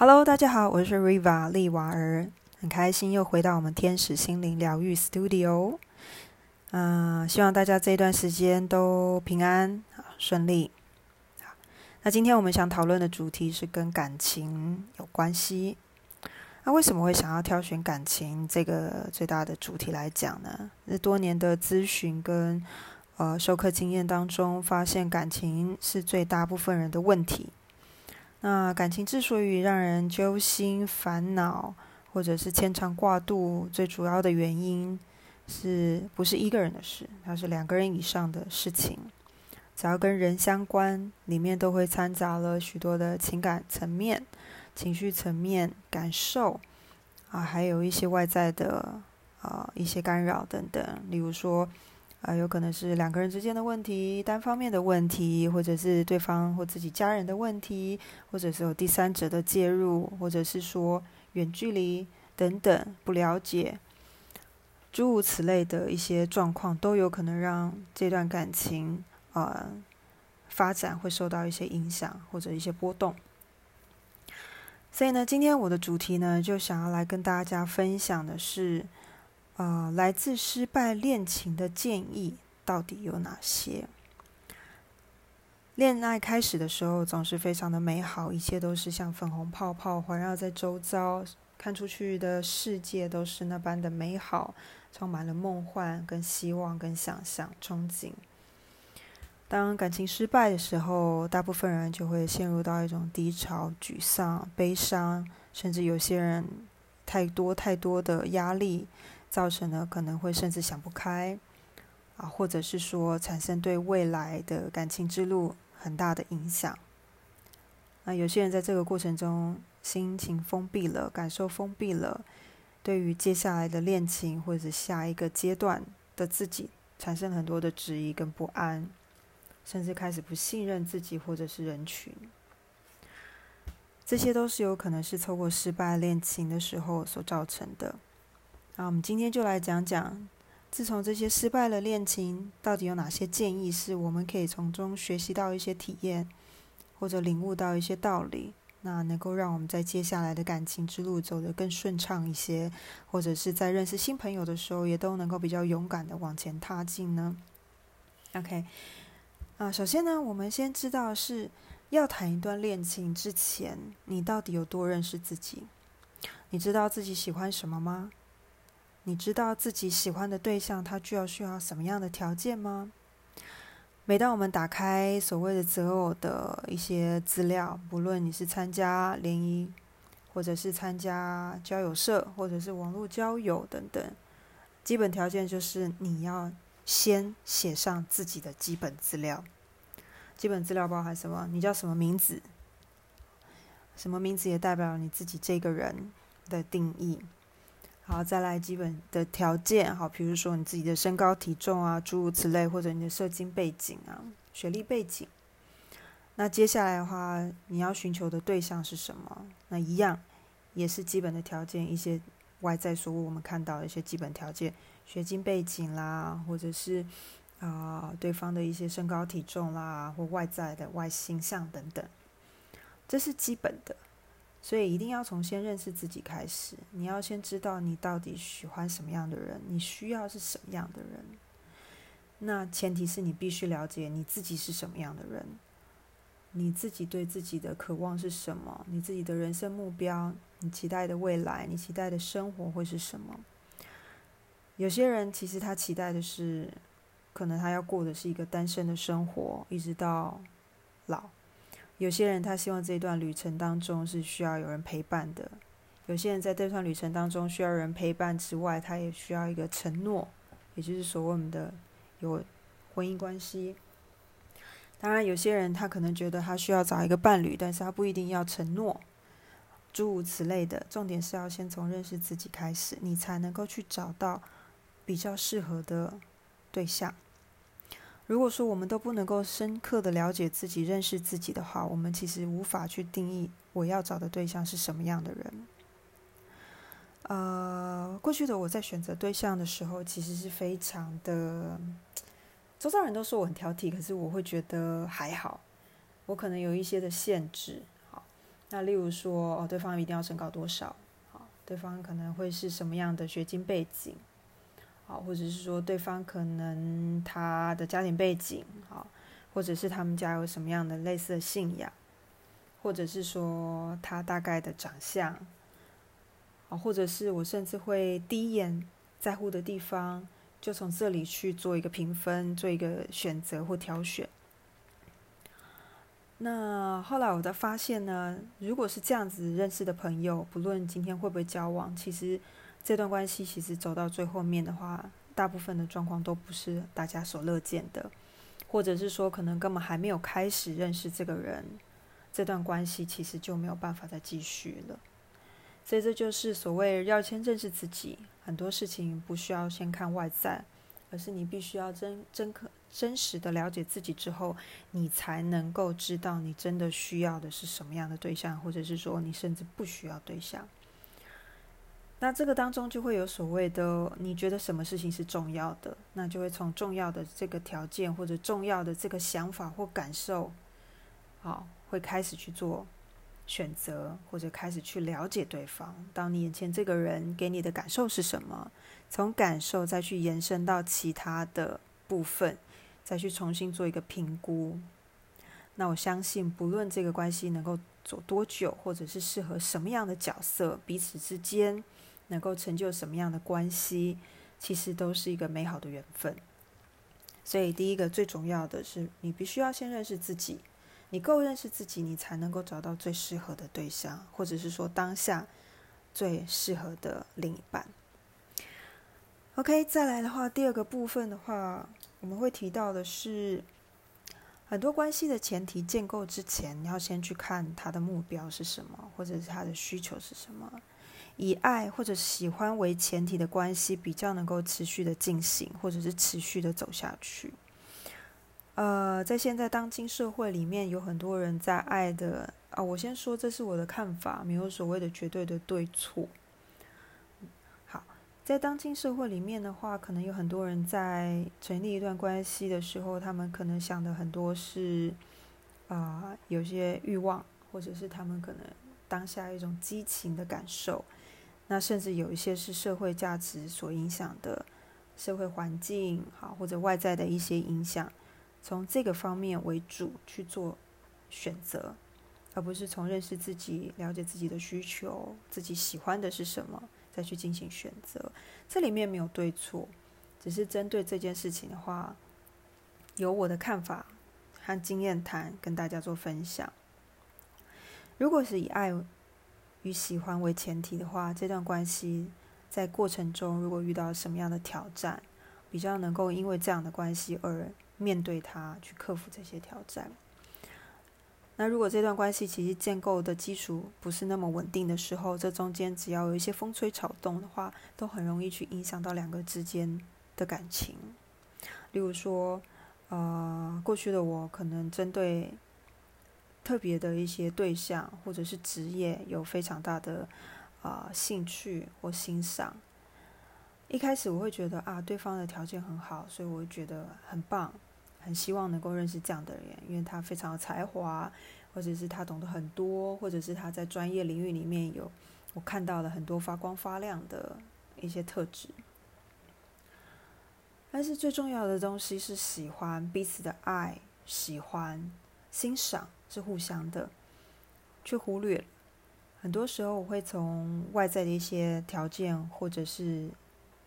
Hello，大家好，我是 Riva 丽娃儿，很开心又回到我们天使心灵疗愈 Studio。嗯，希望大家这段时间都平安顺利。那今天我们想讨论的主题是跟感情有关系。那为什么会想要挑选感情这个最大的主题来讲呢？是多年的咨询跟呃授课经验当中，发现感情是最大部分人的问题。那感情之所以让人揪心、烦恼，或者是牵肠挂肚，最主要的原因是不是一个人的事？它是两个人以上的事情。只要跟人相关，里面都会掺杂了许多的情感层面、情绪层面、感受啊，还有一些外在的啊一些干扰等等，例如说。啊，有可能是两个人之间的问题，单方面的问题，或者是对方或自己家人的问题，或者是有第三者的介入，或者是说远距离等等不了解，诸如此类的一些状况，都有可能让这段感情啊发展会受到一些影响或者一些波动。所以呢，今天我的主题呢，就想要来跟大家分享的是。啊，来自失败恋情的建议到底有哪些？恋爱开始的时候总是非常的美好，一切都是像粉红泡泡环绕在周遭，看出去的世界都是那般的美好，充满了梦幻、跟希望、跟想象、憧憬。当感情失败的时候，大部分人就会陷入到一种低潮、沮丧、悲伤，甚至有些人太多太多的压力。造成了可能会甚至想不开，啊，或者是说产生对未来的感情之路很大的影响。那有些人在这个过程中心情封闭了，感受封闭了，对于接下来的恋情或者下一个阶段的自己产生很多的质疑跟不安，甚至开始不信任自己或者是人群。这些都是有可能是透过失败恋情的时候所造成的。那我们今天就来讲讲，自从这些失败了恋情，到底有哪些建议是我们可以从中学习到一些体验，或者领悟到一些道理，那能够让我们在接下来的感情之路走得更顺畅一些，或者是在认识新朋友的时候，也都能够比较勇敢的往前踏进呢？OK，啊，首先呢，我们先知道是要谈一段恋情之前，你到底有多认识自己？你知道自己喜欢什么吗？你知道自己喜欢的对象，他具要需要什么样的条件吗？每当我们打开所谓的择偶的一些资料，不论你是参加联谊，或者是参加交友社，或者是网络交友等等，基本条件就是你要先写上自己的基本资料。基本资料包含什么？你叫什么名字？什么名字也代表你自己这个人的定义。好，再来基本的条件，好，比如说你自己的身高体重啊，诸如此类，或者你的社经背景啊、学历背景。那接下来的话，你要寻求的对象是什么？那一样也是基本的条件，一些外在所谓我们看到的一些基本条件，学经背景啦，或者是啊对方的一些身高体重啦，或外在的外形象等等，这是基本的。所以一定要从先认识自己开始。你要先知道你到底喜欢什么样的人，你需要是什么样的人。那前提是你必须了解你自己是什么样的人，你自己对自己的渴望是什么，你自己的人生目标，你期待的未来，你期待的生活会是什么？有些人其实他期待的是，可能他要过的是一个单身的生活，一直到老。有些人他希望这一段旅程当中是需要有人陪伴的，有些人在这段旅程当中需要人陪伴之外，他也需要一个承诺，也就是所谓我们的有婚姻关系。当然，有些人他可能觉得他需要找一个伴侣，但是他不一定要承诺，诸如此类的。重点是要先从认识自己开始，你才能够去找到比较适合的对象。如果说我们都不能够深刻的了解自己、认识自己的话，我们其实无法去定义我要找的对象是什么样的人。呃，过去的我在选择对象的时候，其实是非常的，周遭人都说我很挑剔，可是我会觉得还好，我可能有一些的限制。好，那例如说，哦，对方一定要身高多少？好，对方可能会是什么样的学经背景？好，或者是说对方可能他的家庭背景，好，或者是他们家有什么样的类似的信仰，或者是说他大概的长相，啊，或者是我甚至会第一眼在乎的地方，就从这里去做一个评分，做一个选择或挑选。那后来我的发现呢，如果是这样子认识的朋友，不论今天会不会交往，其实。这段关系其实走到最后面的话，大部分的状况都不是大家所乐见的，或者是说可能根本还没有开始认识这个人，这段关系其实就没有办法再继续了。所以这就是所谓要先认识自己，很多事情不需要先看外在，而是你必须要真真可真实的了解自己之后，你才能够知道你真的需要的是什么样的对象，或者是说你甚至不需要对象。那这个当中就会有所谓的，你觉得什么事情是重要的，那就会从重要的这个条件或者重要的这个想法或感受，好，会开始去做选择，或者开始去了解对方。当你眼前这个人给你的感受是什么，从感受再去延伸到其他的部分，再去重新做一个评估。那我相信，不论这个关系能够走多久，或者是适合什么样的角色，彼此之间。能够成就什么样的关系，其实都是一个美好的缘分。所以，第一个最重要的是，你必须要先认识自己。你够认识自己，你才能够找到最适合的对象，或者是说当下最适合的另一半。OK，再来的话，第二个部分的话，我们会提到的是，很多关系的前提建构之前，你要先去看他的目标是什么，或者是他的需求是什么。以爱或者喜欢为前提的关系，比较能够持续的进行，或者是持续的走下去。呃，在现在当今社会里面，有很多人在爱的啊，我先说这是我的看法，没有所谓的绝对的对错。好，在当今社会里面的话，可能有很多人在成立一段关系的时候，他们可能想的很多是啊，有些欲望，或者是他们可能当下一种激情的感受。那甚至有一些是社会价值所影响的社会环境，好或者外在的一些影响，从这个方面为主去做选择，而不是从认识自己、了解自己的需求、自己喜欢的是什么再去进行选择。这里面没有对错，只是针对这件事情的话，有我的看法和经验谈跟大家做分享。如果是以爱。与喜欢为前提的话，这段关系在过程中如果遇到什么样的挑战，比较能够因为这样的关系而面对它，去克服这些挑战。那如果这段关系其实建构的基础不是那么稳定的时候，这中间只要有一些风吹草动的话，都很容易去影响到两个之间的感情。例如说，呃，过去的我可能针对。特别的一些对象或者是职业有非常大的啊兴趣或欣赏。一开始我会觉得啊，对方的条件很好，所以我会觉得很棒，很希望能够认识这样的人，因为他非常有才华，或者是他懂得很多，或者是他在专业领域里面有我看到了很多发光发亮的一些特质。但是最重要的东西是喜欢彼此的爱，喜欢欣赏。是互相的，却忽略。很多时候，我会从外在的一些条件或者是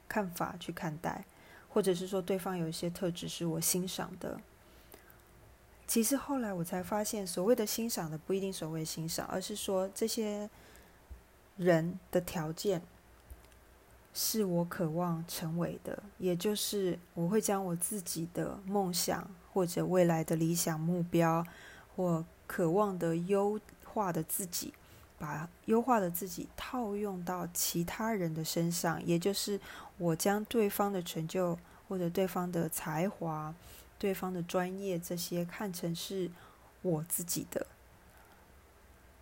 看法去看待，或者是说对方有一些特质是我欣赏的。其实后来我才发现，所谓的欣赏的不一定所谓欣赏，而是说这些人的条件是我渴望成为的，也就是我会将我自己的梦想或者未来的理想目标。或渴望的优化的自己，把优化的自己套用到其他人的身上，也就是我将对方的成就或者对方的才华、对方的专业这些看成是我自己的。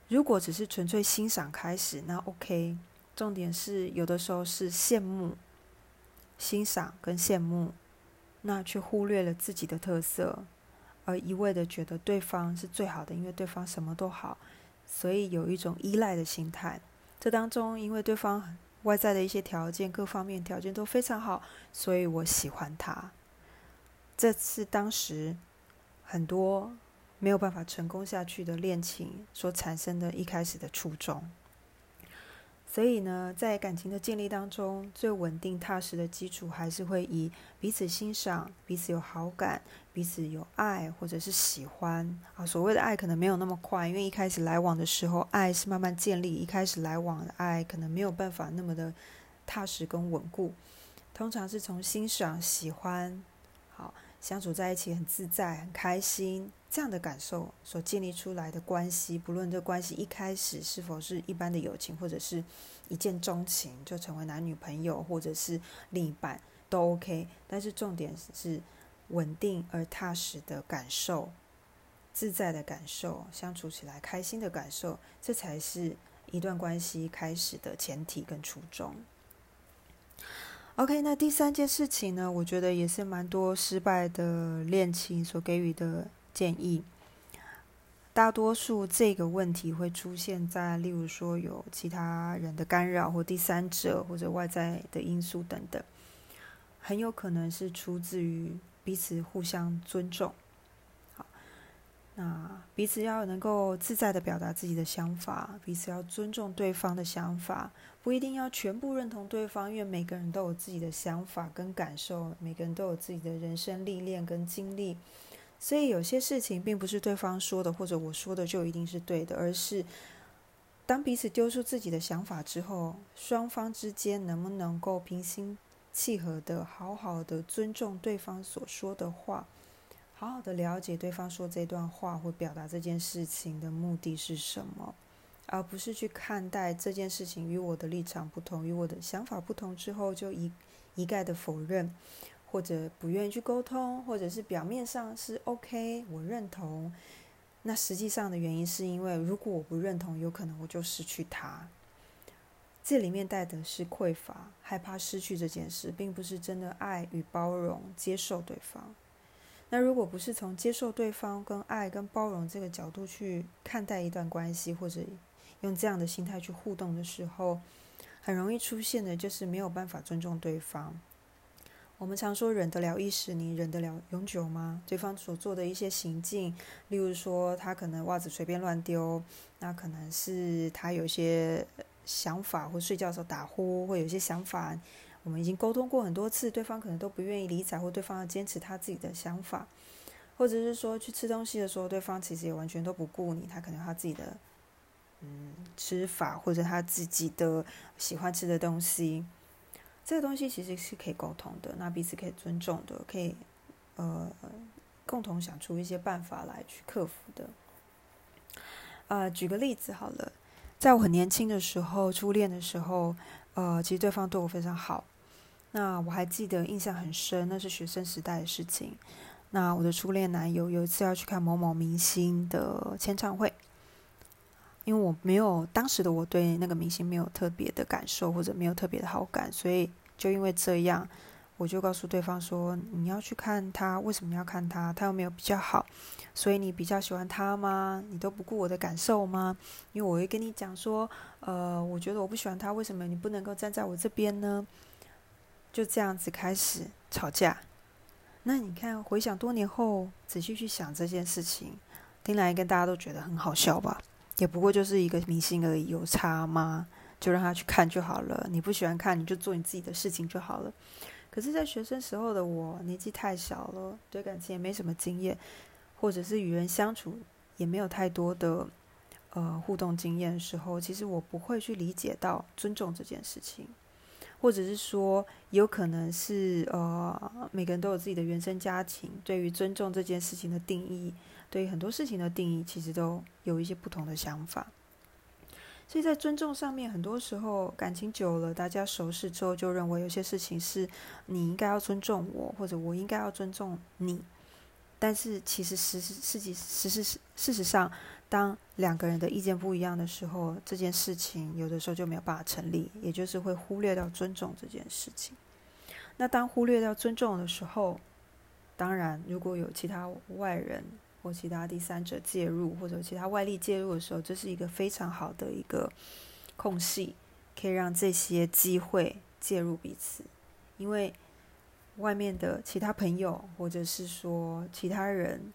如果只是纯粹欣赏开始，那 OK。重点是有的时候是羡慕、欣赏跟羡慕，那却忽略了自己的特色。而一味的觉得对方是最好的，因为对方什么都好，所以有一种依赖的心态。这当中，因为对方外在的一些条件，各方面条件都非常好，所以我喜欢他。这是当时很多没有办法成功下去的恋情所产生的一开始的初衷。所以呢，在感情的建立当中，最稳定踏实的基础还是会以彼此欣赏、彼此有好感、彼此有爱或者是喜欢啊。所谓的爱可能没有那么快，因为一开始来往的时候，爱是慢慢建立。一开始来往的爱可能没有办法那么的踏实跟稳固，通常是从欣赏、喜欢，相处在一起很自在、很开心。这样的感受所建立出来的关系，不论这关系一开始是否是一般的友情，或者是一见钟情就成为男女朋友，或者是另一半都 OK。但是重点是稳定而踏实的感受、自在的感受、相处起来开心的感受，这才是一段关系开始的前提跟初衷。OK，那第三件事情呢，我觉得也是蛮多失败的恋情所给予的。建议，大多数这个问题会出现在，例如说有其他人的干扰，或第三者，或者外在的因素等等，很有可能是出自于彼此互相尊重。那彼此要能够自在的表达自己的想法，彼此要尊重对方的想法，不一定要全部认同对方，因为每个人都有自己的想法跟感受，每个人都有自己的人生历练跟经历。所以有些事情并不是对方说的或者我说的就一定是对的，而是当彼此丢出自己的想法之后，双方之间能不能够平心契合的好好的尊重对方所说的话，好好的了解对方说这段话或表达这件事情的目的是什么，而不是去看待这件事情与我的立场不同、与我的想法不同之后就一一概的否认。或者不愿意去沟通，或者是表面上是 OK，我认同，那实际上的原因是因为如果我不认同，有可能我就失去他。这里面带的是匮乏、害怕失去这件事，并不是真的爱与包容、接受对方。那如果不是从接受对方、跟爱、跟包容这个角度去看待一段关系，或者用这样的心态去互动的时候，很容易出现的就是没有办法尊重对方。我们常说忍得了一时，你忍得了永久吗？对方所做的一些行径，例如说他可能袜子随便乱丢，那可能是他有些想法，或睡觉的时候打呼，或有些想法，我们已经沟通过很多次，对方可能都不愿意理睬，或对方要坚持他自己的想法，或者是说去吃东西的时候，对方其实也完全都不顾你，他可能他自己的嗯吃法，或者他自己的喜欢吃的东西。这个东西其实是可以沟通的，那彼此可以尊重的，可以呃共同想出一些办法来去克服的。呃，举个例子好了，在我很年轻的时候，初恋的时候，呃，其实对方对我非常好。那我还记得印象很深，那是学生时代的事情。那我的初恋男友有一次要去看某某明星的签唱会。因为我没有当时的我对那个明星没有特别的感受或者没有特别的好感，所以就因为这样，我就告诉对方说：“你要去看他，为什么要看他？他又没有比较好，所以你比较喜欢他吗？你都不顾我的感受吗？因为我会跟你讲说，呃，我觉得我不喜欢他，为什么你不能够站在我这边呢？就这样子开始吵架。那你看，回想多年后，仔细去想这件事情，听来跟大家都觉得很好笑吧？”也不过就是一个明星而已，有差吗？就让他去看就好了。你不喜欢看，你就做你自己的事情就好了。可是，在学生时候的我，年纪太小了，对感情也没什么经验，或者是与人相处也没有太多的呃互动经验的时候，其实我不会去理解到尊重这件事情，或者是说，有可能是呃每个人都有自己的原生家庭，对于尊重这件事情的定义。对于很多事情的定义，其实都有一些不同的想法。所以在尊重上面，很多时候感情久了，大家熟识之后，就认为有些事情是你应该要尊重我，或者我应该要尊重你。但是其实实实实际实事实事实上，当两个人的意见不一样的时候，这件事情有的时候就没有办法成立，也就是会忽略到尊重这件事情。那当忽略到尊重的时候，当然如果有其他外人。或其他第三者介入，或者其他外力介入的时候，这是一个非常好的一个空隙，可以让这些机会介入彼此。因为外面的其他朋友，或者是说其他人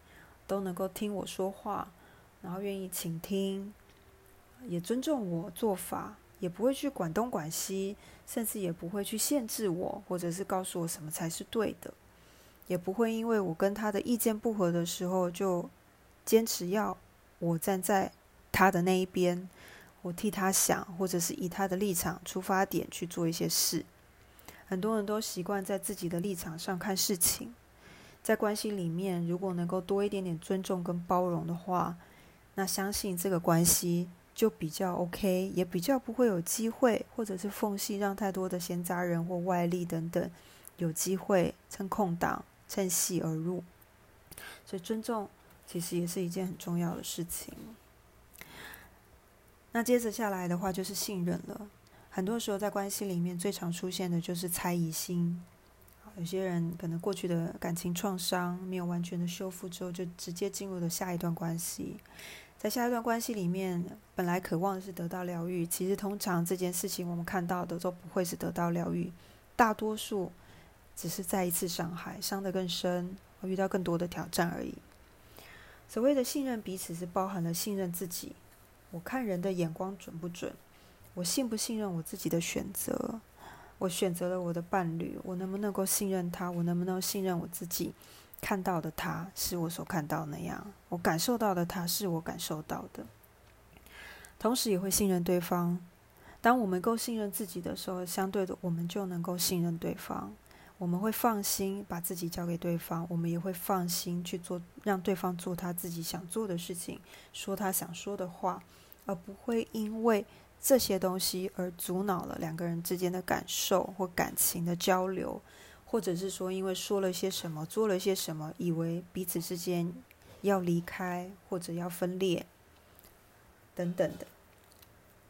都能够听我说话，然后愿意倾听，也尊重我做法，也不会去管东管西，甚至也不会去限制我，或者是告诉我什么才是对的。也不会因为我跟他的意见不合的时候，就坚持要我站在他的那一边，我替他想，或者是以他的立场出发点去做一些事。很多人都习惯在自己的立场上看事情，在关系里面，如果能够多一点点尊重跟包容的话，那相信这个关系就比较 OK，也比较不会有机会或者是缝隙，让太多的闲杂人或外力等等有机会趁空档。趁隙而入，所以尊重其实也是一件很重要的事情。那接着下来的话就是信任了。很多时候在关系里面最常出现的就是猜疑心。有些人可能过去的感情创伤没有完全的修复之后，就直接进入了下一段关系。在下一段关系里面，本来渴望的是得到疗愈，其实通常这件事情我们看到的都不会是得到疗愈，大多数。只是再一次伤害，伤得更深，遇到更多的挑战而已。所谓的信任彼此，是包含了信任自己。我看人的眼光准不准？我信不信任我自己的选择？我选择了我的伴侣，我能不能够信任他？我能不能信任我自己看到的他是我所看到那样？我感受到的他是我感受到的。同时也会信任对方。当我们够信任自己的时候，相对的，我们就能够信任对方。我们会放心把自己交给对方，我们也会放心去做，让对方做他自己想做的事情，说他想说的话，而不会因为这些东西而阻挠了两个人之间的感受或感情的交流，或者是说因为说了些什么，做了些什么，以为彼此之间要离开或者要分裂等等的。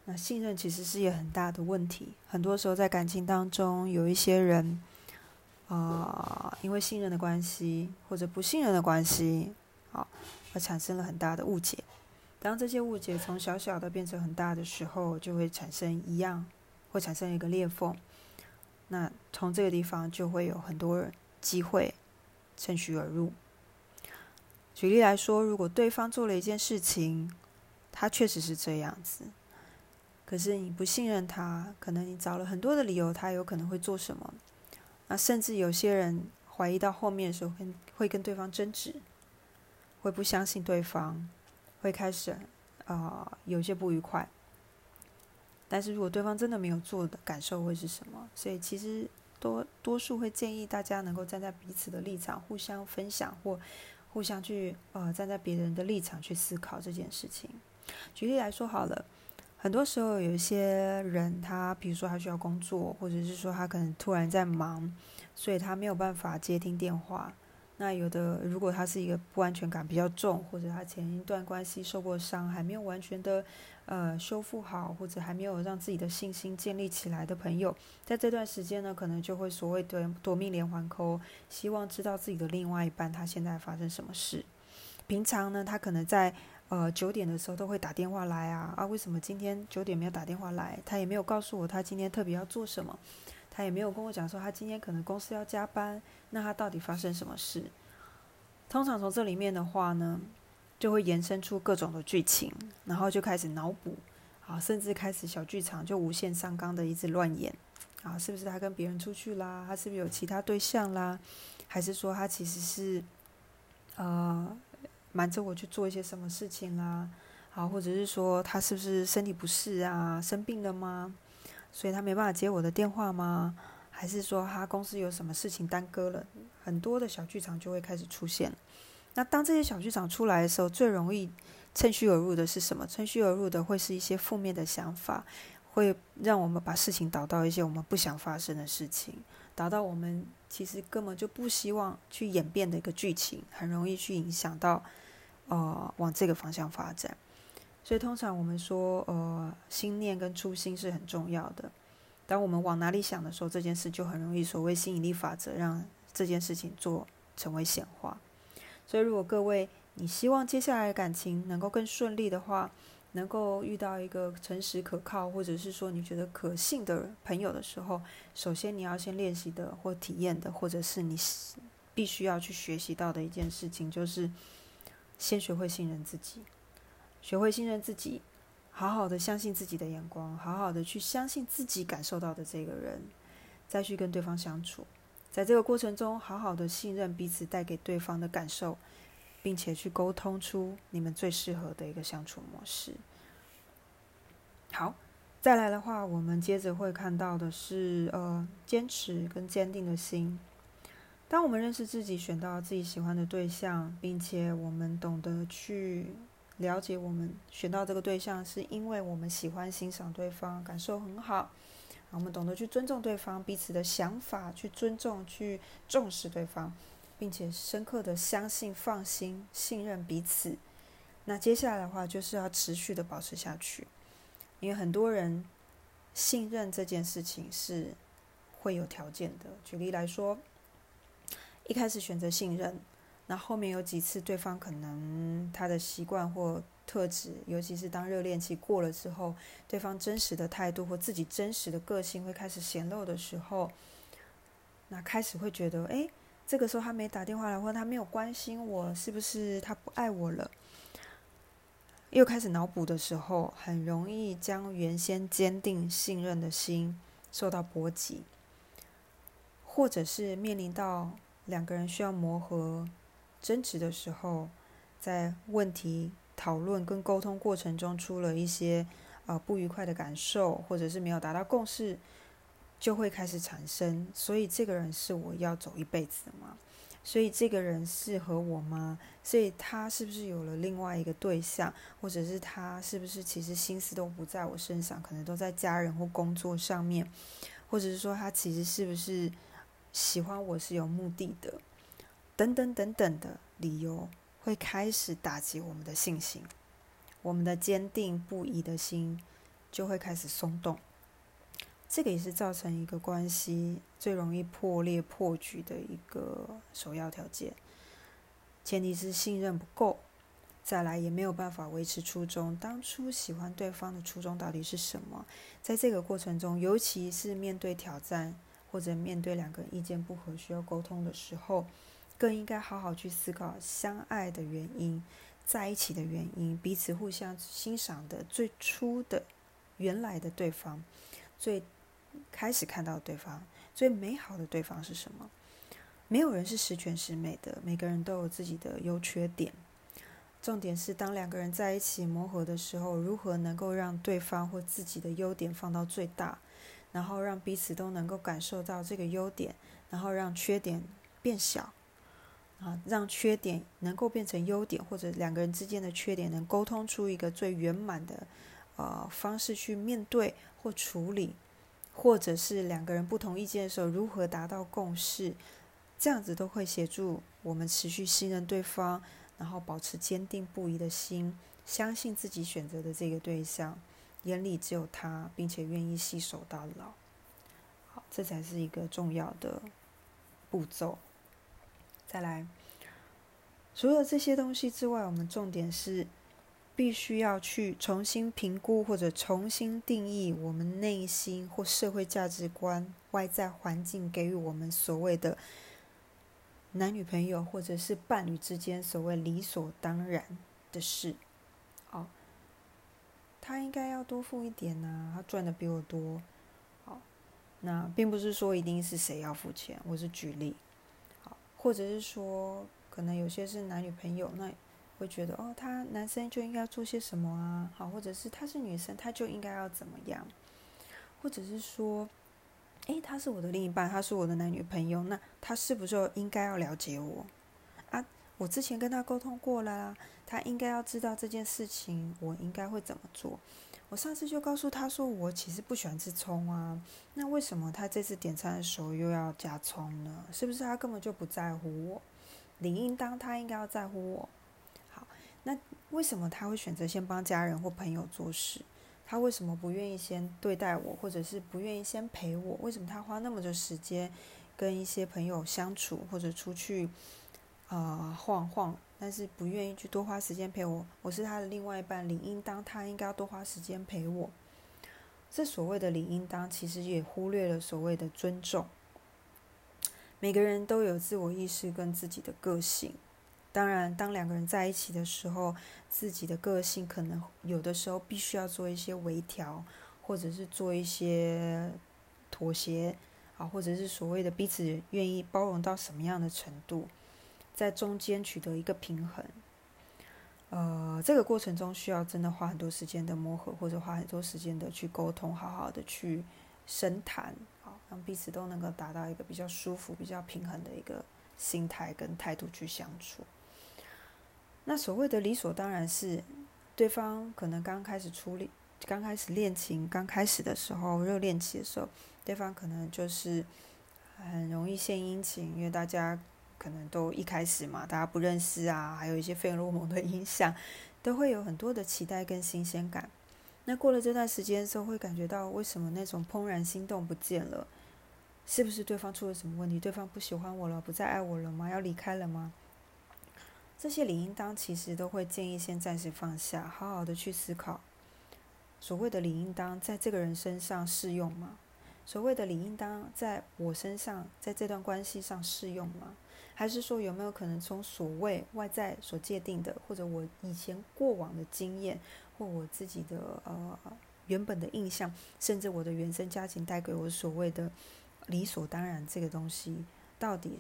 那信任其实是一个很大的问题，很多时候在感情当中，有一些人。啊，因为信任的关系或者不信任的关系，啊，而产生了很大的误解。当这些误解从小小的变成很大的时候，就会产生一样，会产生一个裂缝。那从这个地方就会有很多机会趁虚而入。举例来说，如果对方做了一件事情，他确实是这样子，可是你不信任他，可能你找了很多的理由，他有可能会做什么。甚至有些人怀疑到后面的时候，跟会跟对方争执，会不相信对方，会开始啊有些不愉快。但是如果对方真的没有做的，感受会是什么？所以其实多多数会建议大家能够站在彼此的立场，互相分享或互相去呃站在别人的立场去思考这件事情。举例来说好了。很多时候，有一些人，他比如说他需要工作，或者是说他可能突然在忙，所以他没有办法接听电话。那有的，如果他是一个不安全感比较重，或者他前一段关系受过伤，还没有完全的呃修复好，或者还没有让自己的信心建立起来的朋友，在这段时间呢，可能就会所谓的夺命连环扣，希望知道自己的另外一半他现在发生什么事。平常呢，他可能在。呃，九点的时候都会打电话来啊啊！为什么今天九点没有打电话来？他也没有告诉我他今天特别要做什么，他也没有跟我讲说他今天可能公司要加班。那他到底发生什么事？通常从这里面的话呢，就会延伸出各种的剧情，然后就开始脑补啊，甚至开始小剧场就无限上纲的一直乱演啊，是不是他跟别人出去啦？他是不是有其他对象啦？还是说他其实是呃？瞒着我去做一些什么事情啦，好，或者是说他是不是身体不适啊，生病了吗？所以他没办法接我的电话吗？还是说他公司有什么事情耽搁了？很多的小剧场就会开始出现。那当这些小剧场出来的时候，最容易趁虚而入的是什么？趁虚而入的会是一些负面的想法，会让我们把事情导到一些我们不想发生的事情，导到我们其实根本就不希望去演变的一个剧情，很容易去影响到。呃，往这个方向发展，所以通常我们说，呃，心念跟初心是很重要的。当我们往哪里想的时候，这件事就很容易所谓吸引力法则，让这件事情做成为显化。所以，如果各位你希望接下来的感情能够更顺利的话，能够遇到一个诚实可靠，或者是说你觉得可信的朋友的时候，首先你要先练习的或体验的，或者是你必须要去学习到的一件事情，就是先学会信任自己，学会信任自己，好好的相信自己的眼光，好好的去相信自己感受到的这个人，再去跟对方相处，在这个过程中，好好的信任彼此带给对方的感受。并且去沟通出你们最适合的一个相处模式。好，再来的话，我们接着会看到的是，呃，坚持跟坚定的心。当我们认识自己，选到自己喜欢的对象，并且我们懂得去了解我们选到这个对象，是因为我们喜欢欣赏对方，感受很好。我们懂得去尊重对方彼此的想法，去尊重、去重视对方。并且深刻的相信、放心、信任彼此。那接下来的话，就是要持续的保持下去，因为很多人信任这件事情是会有条件的。举例来说，一开始选择信任，那后面有几次对方可能他的习惯或特质，尤其是当热恋期过了之后，对方真实的态度或自己真实的个性会开始显露的时候，那开始会觉得，哎。这个时候他没打电话来，或他没有关心我，是不是他不爱我了？又开始脑补的时候，很容易将原先坚定信任的心受到波及，或者是面临到两个人需要磨合、争执的时候，在问题讨论跟沟通过程中出了一些呃不愉快的感受，或者是没有达到共识。就会开始产生，所以这个人是我要走一辈子的吗？所以这个人适合我吗？所以他是不是有了另外一个对象，或者是他是不是其实心思都不在我身上，可能都在家人或工作上面，或者是说他其实是不是喜欢我是有目的的，等等等等的理由，会开始打击我们的信心，我们的坚定不移的心就会开始松动。这个也是造成一个关系最容易破裂破局的一个首要条件，前提是信任不够，再来也没有办法维持初衷。当初喜欢对方的初衷到底是什么？在这个过程中，尤其是面对挑战或者面对两个人意见不合需要沟通的时候，更应该好好去思考相爱的原因，在一起的原因，彼此互相欣赏的最初的原来的对方，最。开始看到对方最美好的对方是什么？没有人是十全十美的，每个人都有自己的优缺点。重点是当两个人在一起磨合的时候，如何能够让对方或自己的优点放到最大，然后让彼此都能够感受到这个优点，然后让缺点变小，啊，让缺点能够变成优点，或者两个人之间的缺点能沟通出一个最圆满的呃方式去面对或处理。或者是两个人不同意见的时候，如何达到共识？这样子都会协助我们持续信任对方，然后保持坚定不移的心，相信自己选择的这个对象，眼里只有他，并且愿意携手到老。好，这才是一个重要的步骤。再来，除了这些东西之外，我们重点是。必须要去重新评估或者重新定义我们内心或社会价值观、外在环境给予我们所谓的男女朋友或者是伴侣之间所谓理所当然的事。他应该要多付一点呐，他赚的比我多。好，那并不是说一定是谁要付钱，我是举例。好，或者是说可能有些是男女朋友那。会觉得哦，他男生就应该做些什么啊？好，或者是他是女生，他就应该要怎么样？或者是说，诶，他是我的另一半，他是我的男女朋友，那他是不是应该要了解我？我之前跟他沟通过了，他应该要知道这件事情，我应该会怎么做？我上次就告诉他说，我其实不喜欢吃葱啊，那为什么他这次点餐的时候又要加葱呢？是不是他根本就不在乎我？理应当他应该要在乎我。好那为什么他会选择先帮家人或朋友做事？他为什么不愿意先对待我，或者是不愿意先陪我？为什么他花那么多时间跟一些朋友相处，或者出去啊晃晃？但是不愿意去多花时间陪我。我是他的另外一半，理应当他应该要多花时间陪我。这所谓的理应当，其实也忽略了所谓的尊重。每个人都有自我意识跟自己的个性。当然，当两个人在一起的时候，自己的个性可能有的时候必须要做一些微调，或者是做一些妥协啊，或者是所谓的彼此愿意包容到什么样的程度，在中间取得一个平衡。呃，这个过程中需要真的花很多时间的磨合，或者花很多时间的去沟通，好好的去深谈，好让彼此都能够达到一个比较舒服、比较平衡的一个心态跟态度去相处。那所谓的理所当然是，对方可能刚开始处理、刚开始恋情、刚开始的时候热恋期的时候，对方可能就是很容易献殷勤，因为大家可能都一开始嘛，大家不认识啊，还有一些费洛蒙的影响，都会有很多的期待跟新鲜感。那过了这段时间之后，会感觉到为什么那种怦然心动不见了？是不是对方出了什么问题？对方不喜欢我了，不再爱我了吗？要离开了吗？这些理应当其实都会建议先暂时放下，好好的去思考。所谓的理应当在这个人身上适用吗？所谓的理应当在我身上，在这段关系上适用吗？还是说有没有可能从所谓外在所界定的，或者我以前过往的经验，或我自己的呃原本的印象，甚至我的原生家庭带给我所谓的理所当然这个东西，到底？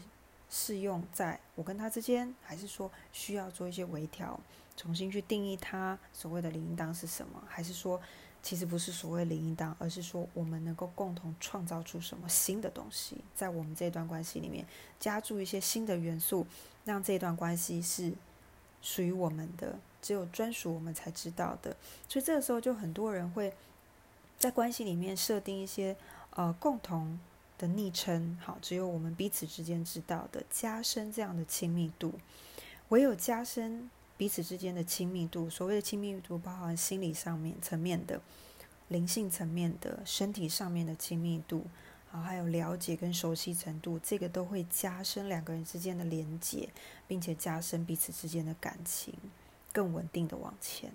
适用在我跟他之间，还是说需要做一些微调，重新去定义他所谓的理应当是什么？还是说其实不是所谓理应当，而是说我们能够共同创造出什么新的东西，在我们这段关系里面加注一些新的元素，让这段关系是属于我们的，只有专属我们才知道的。所以这个时候就很多人会在关系里面设定一些呃共同。的昵称，好，只有我们彼此之间知道的，加深这样的亲密度。唯有加深彼此之间的亲密度，所谓的亲密度，包含心理上面层面的、灵性层面的、身体上面的亲密度，好，还有了解跟熟悉程度，这个都会加深两个人之间的连结，并且加深彼此之间的感情，更稳定的往前。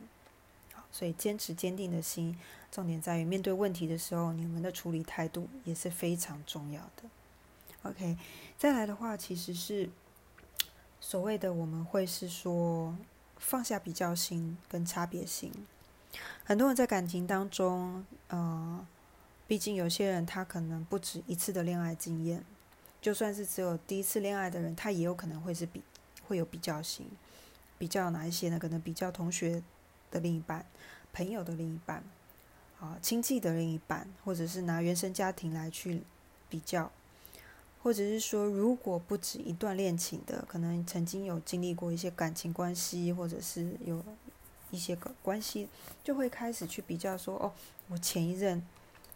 所以，坚持坚定的心，重点在于面对问题的时候，你们的处理态度也是非常重要的。OK，再来的话，其实是所谓的我们会是说放下比较心跟差别心。很多人在感情当中，呃，毕竟有些人他可能不止一次的恋爱经验，就算是只有第一次恋爱的人，他也有可能会是比会有比较心，比较哪一些呢？可能比较同学。的另一半，朋友的另一半，啊，亲戚的另一半，或者是拿原生家庭来去比较，或者是说，如果不止一段恋情的，可能曾经有经历过一些感情关系，或者是有一些个关系，就会开始去比较说，哦，我前一任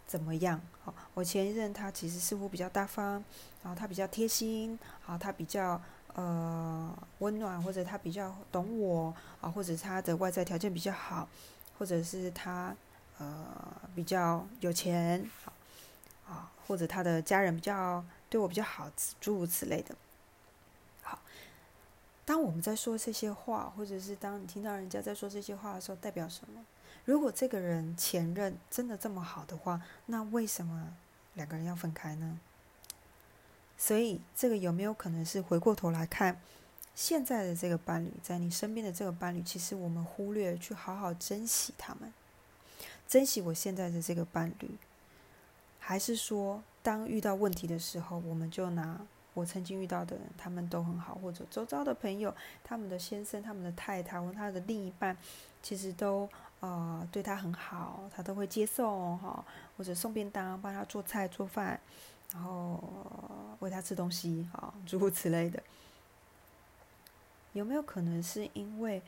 怎么样？哦，我前一任他其实似乎比较大方，然后他比较贴心，啊，他比较。呃，温暖，或者他比较懂我啊，或者他的外在条件比较好，或者是他呃比较有钱，啊，或者他的家人比较对我比较好，诸如此类的。好，当我们在说这些话，或者是当你听到人家在说这些话的时候，代表什么？如果这个人前任真的这么好的话，那为什么两个人要分开呢？所以，这个有没有可能是回过头来看现在的这个伴侣，在你身边的这个伴侣，其实我们忽略去好好珍惜他们，珍惜我现在的这个伴侣，还是说，当遇到问题的时候，我们就拿我曾经遇到的人，他们都很好，或者周遭的朋友，他们的先生、他们的太太或他的另一半，其实都啊对他很好，他都会接送哈，或者送便当，帮他做菜做饭。然后喂他吃东西，啊，诸如此类的，有没有可能是因为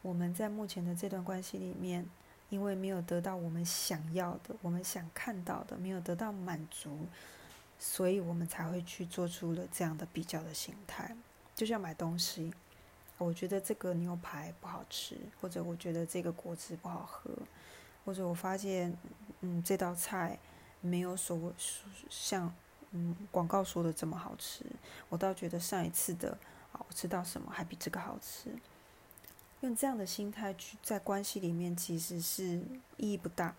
我们在目前的这段关系里面，因为没有得到我们想要的、我们想看到的，没有得到满足，所以我们才会去做出了这样的比较的心态？就像买东西，我觉得这个牛排不好吃，或者我觉得这个果汁不好喝，或者我发现，嗯，这道菜没有所谓像。嗯，广告说的这么好吃，我倒觉得上一次的啊，我吃到什么还比这个好吃。用这样的心态去在关系里面，其实是意义不大，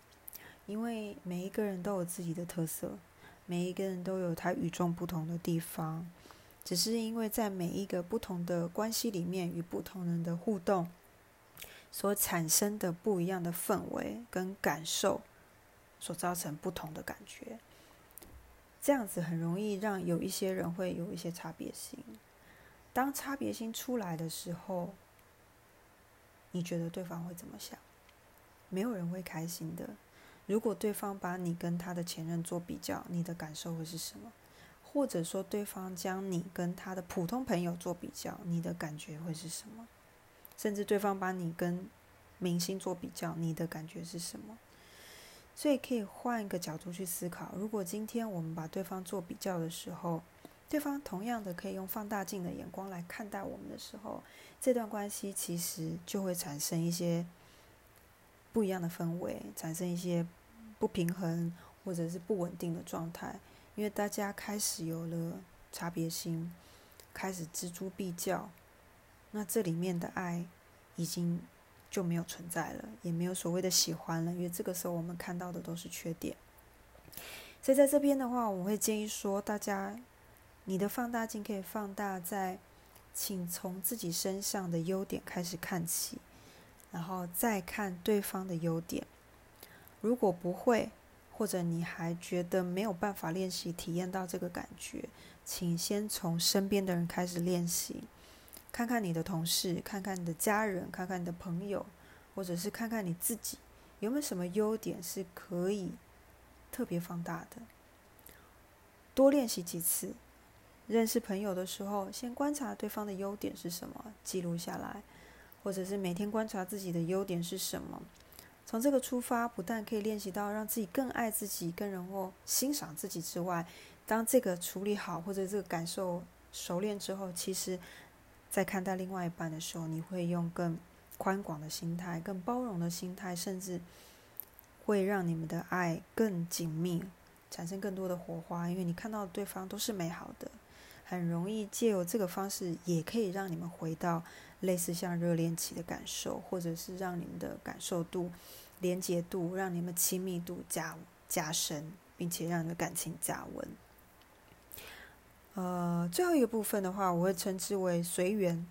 因为每一个人都有自己的特色，每一个人都有他与众不同的地方，只是因为在每一个不同的关系里面与不同人的互动，所产生的不一样的氛围跟感受，所造成不同的感觉。这样子很容易让有一些人会有一些差别心。当差别心出来的时候，你觉得对方会怎么想？没有人会开心的。如果对方把你跟他的前任做比较，你的感受会是什么？或者说对方将你跟他的普通朋友做比较，你的感觉会是什么？甚至对方把你跟明星做比较，你的感觉是什么？所以可以换一个角度去思考：如果今天我们把对方做比较的时候，对方同样的可以用放大镜的眼光来看待我们的时候，这段关系其实就会产生一些不一样的氛围，产生一些不平衡或者是不稳定的状态，因为大家开始有了差别心，开始锱铢必较，那这里面的爱已经就没有存在了，也没有所谓的喜欢了，因为这个时候我们看到的都是缺点。所以在这边的话，我会建议说大家。你的放大镜可以放大在，请从自己身上的优点开始看起，然后再看对方的优点。如果不会，或者你还觉得没有办法练习体验到这个感觉，请先从身边的人开始练习，看看你的同事，看看你的家人，看看你的朋友，或者是看看你自己，有没有什么优点是可以特别放大的。多练习几次。认识朋友的时候，先观察对方的优点是什么，记录下来，或者是每天观察自己的优点是什么。从这个出发，不但可以练习到让自己更爱自己、更能够欣赏自己之外，当这个处理好或者这个感受熟练之后，其实，在看待另外一半的时候，你会用更宽广的心态、更包容的心态，甚至会让你们的爱更紧密，产生更多的火花，因为你看到对方都是美好的。很容易借由这个方式，也可以让你们回到类似像热恋期的感受，或者是让你们的感受度、连接度，让你们亲密度加加深，并且让你的感情加温。呃，最后一个部分的话，我会称之为随缘。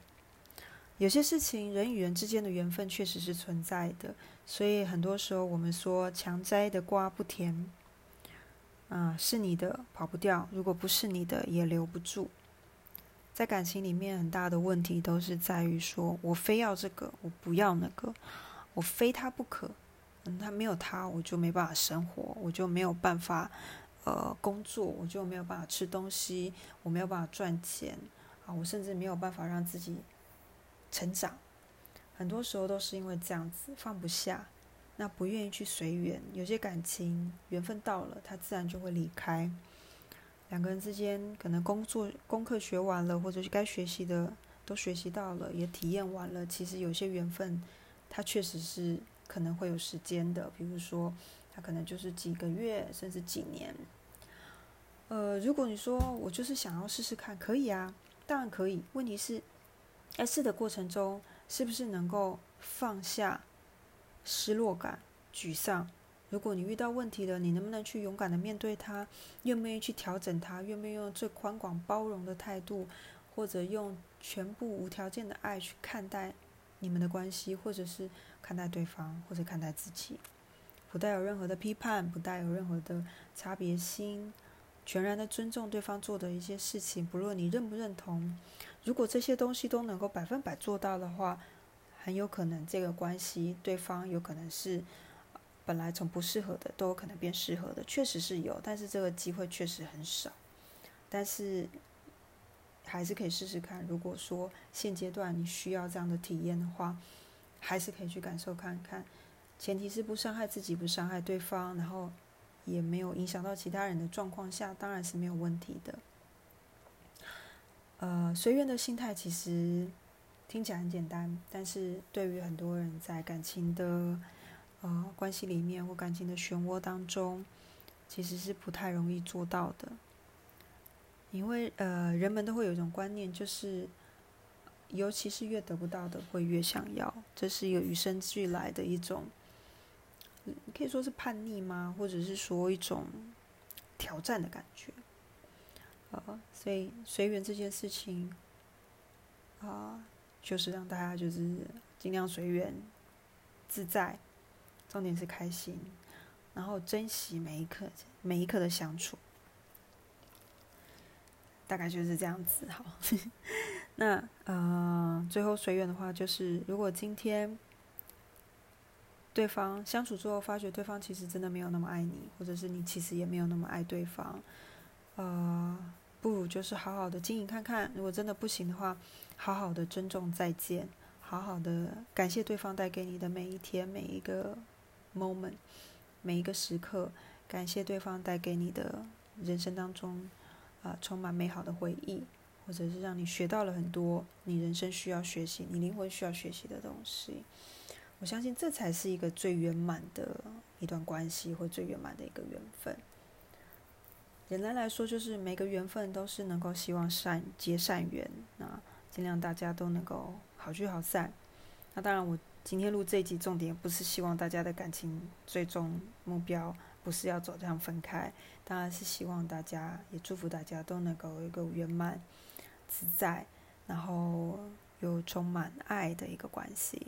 有些事情，人与人之间的缘分确实是存在的，所以很多时候我们说强摘的瓜不甜。啊，是你的跑不掉，如果不是你的也留不住。在感情里面，很大的问题都是在于说，我非要这个，我不要那个，我非他不可。嗯，他没有他，我就没办法生活，我就没有办法呃工作，我就没有办法吃东西，我没有办法赚钱啊，我甚至没有办法让自己成长。很多时候都是因为这样子放不下。那不愿意去随缘，有些感情缘分到了，他自然就会离开。两个人之间可能工作功课学完了，或者是该学习的都学习到了，也体验完了。其实有些缘分，它确实是可能会有时间的，比如说他可能就是几个月，甚至几年。呃，如果你说我就是想要试试看，可以啊，当然可以。问题是，在试的过程中，是不是能够放下？失落感、沮丧。如果你遇到问题了，你能不能去勇敢的面对它？愿不愿意去调整它？愿不愿意用最宽广包容的态度，或者用全部无条件的爱去看待你们的关系，或者是看待对方，或者看待自己？不带有任何的批判，不带有任何的差别心，全然的尊重对方做的一些事情，不论你认不认同。如果这些东西都能够百分百做到的话，很有可能这个关系，对方有可能是本来从不适合的，都有可能变适合的，确实是有，但是这个机会确实很少。但是还是可以试试看。如果说现阶段你需要这样的体验的话，还是可以去感受看看。前提是不伤害自己，不伤害对方，然后也没有影响到其他人的状况下，当然是没有问题的。呃，随缘的心态其实。听起来很简单，但是对于很多人在感情的呃关系里面或感情的漩涡当中，其实是不太容易做到的。因为呃，人们都会有一种观念，就是尤其是越得不到的，会越想要，这是一个与生俱来的一种，可以说是叛逆吗？或者是说一种挑战的感觉。呃，所以随缘这件事情，啊，就是让大家就是尽量随缘、自在，重点是开心，然后珍惜每一刻、每一刻的相处。大概就是这样子，好。那呃，最后随缘的话，就是如果今天对方相处之后，发觉对方其实真的没有那么爱你，或者是你其实也没有那么爱对方，呃，不如就是好好的经营看看。如果真的不行的话，好好的珍重再见，好好的感谢对方带给你的每一天、每一个 moment、每一个时刻，感谢对方带给你的人生当中。啊，充满美好的回忆，或者是让你学到了很多你人生需要学习、你灵魂需要学习的东西。我相信这才是一个最圆满的一段关系，或最圆满的一个缘分。简单来说，就是每个缘分都是能够希望善结善缘，那尽量大家都能够好聚好散。那当然，我今天录这一集重点不是希望大家的感情最终目标。不是要走这样分开，当然是希望大家也祝福大家都能够有一个圆满、自在，然后又充满爱的一个关系。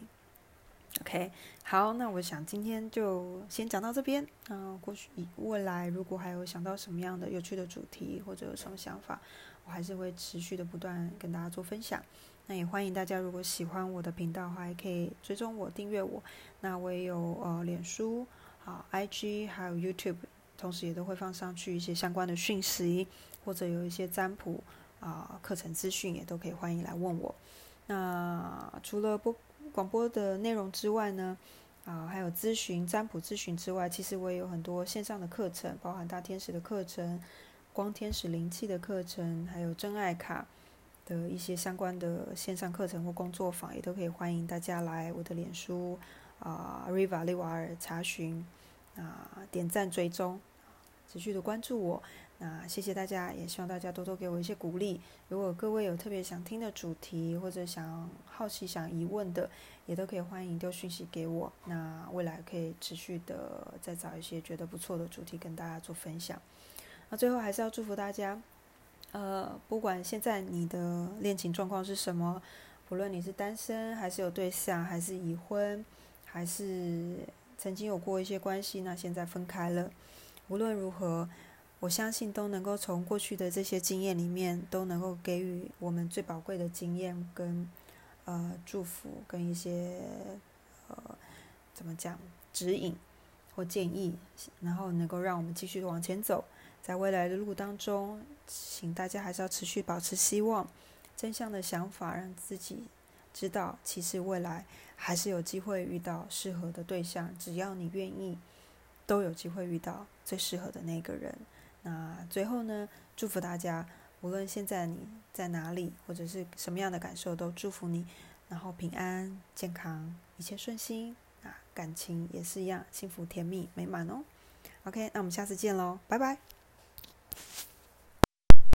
OK，好，那我想今天就先讲到这边。嗯，过去未来如果还有想到什么样的有趣的主题或者有什么想法，我还是会持续的不断跟大家做分享。那也欢迎大家如果喜欢我的频道的话，也可以追踪我、订阅我。那我也有呃脸书。好，IG 还有 YouTube，同时也都会放上去一些相关的讯息，或者有一些占卜啊课程资讯，也都可以欢迎来问我。那除了播广播的内容之外呢，啊还有咨询占卜咨询之外，其实我也有很多线上的课程，包含大天使的课程、光天使灵气的课程，还有真爱卡的一些相关的线上课程或工作坊，也都可以欢迎大家来我的脸书。啊，Riva 利瓦尔查询，啊，点赞追踪，持续的关注我。那谢谢大家，也希望大家多多给我一些鼓励。如果各位有特别想听的主题，或者想好奇、想疑问的，也都可以欢迎丢讯息给我。那未来可以持续的再找一些觉得不错的主题跟大家做分享。那最后还是要祝福大家，呃，不管现在你的恋情状况是什么，不论你是单身还是有对象，还是已婚。还是曾经有过一些关系，那现在分开了。无论如何，我相信都能够从过去的这些经验里面，都能够给予我们最宝贵的经验跟呃祝福，跟一些呃怎么讲指引或建议，然后能够让我们继续往前走。在未来的路当中，请大家还是要持续保持希望、真相的想法，让自己知道，其实未来。还是有机会遇到适合的对象，只要你愿意，都有机会遇到最适合的那个人。那最后呢，祝福大家，无论现在你在哪里，或者是什么样的感受，都祝福你，然后平安、健康，一切顺心啊，感情也是一样，幸福、甜蜜、美满哦。OK，那我们下次见喽，拜拜。